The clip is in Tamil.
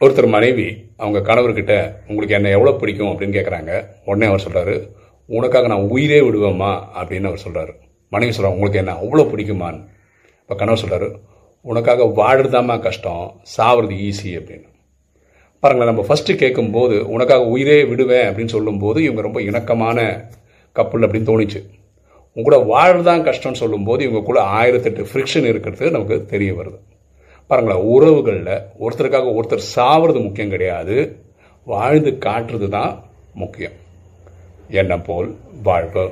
ஒருத்தர் மனைவி அவங்க கணவர்கிட்ட உங்களுக்கு என்னை எவ்வளோ பிடிக்கும்? அப்படின்னு கேட்குறாங்க உடனே அவர் சொல்கிறாரு உனக்காக நான் உயிரே விடுவேம்மா அப்படின்னு அவர் சொல்கிறாரு மனைவி சொல்கிறாங்க உங்களுக்கு என்ன அவ்வளோ பிடிக்குமான்னு? இப்போ கணவர் சொல்கிறாரு உனக்காக வாடுறதாம்மா கஷ்டம் சாவது ஈஸி அப்படின்னு. பாருங்களேன் நம்ம ஃபஸ்ட்டு கேட்கும்போது உனக்காக உயிரே விடுவேன் அப்படின்னு சொல்லும்போது இவங்க ரொம்ப இணக்கமான கப்பல் அப்படின்னு தோணுச்சு. உங்க கூட வாழ்றதான் கஷ்டம்னு சொல்லும்போது இவங்க கூட ஆயிரத்தெட்டு ஃப்ரிக்ஷன் இருக்கிறது நமக்கு தெரிய வருது. பாருங்களேன் உறவுகளில் ஒருத்தருக்காக ஒருத்தர் சாவது முக்கியம் கிடையாது. வாழ்ந்து காட்டுறது தான் முக்கியம். என்ன போல் வாழ்வு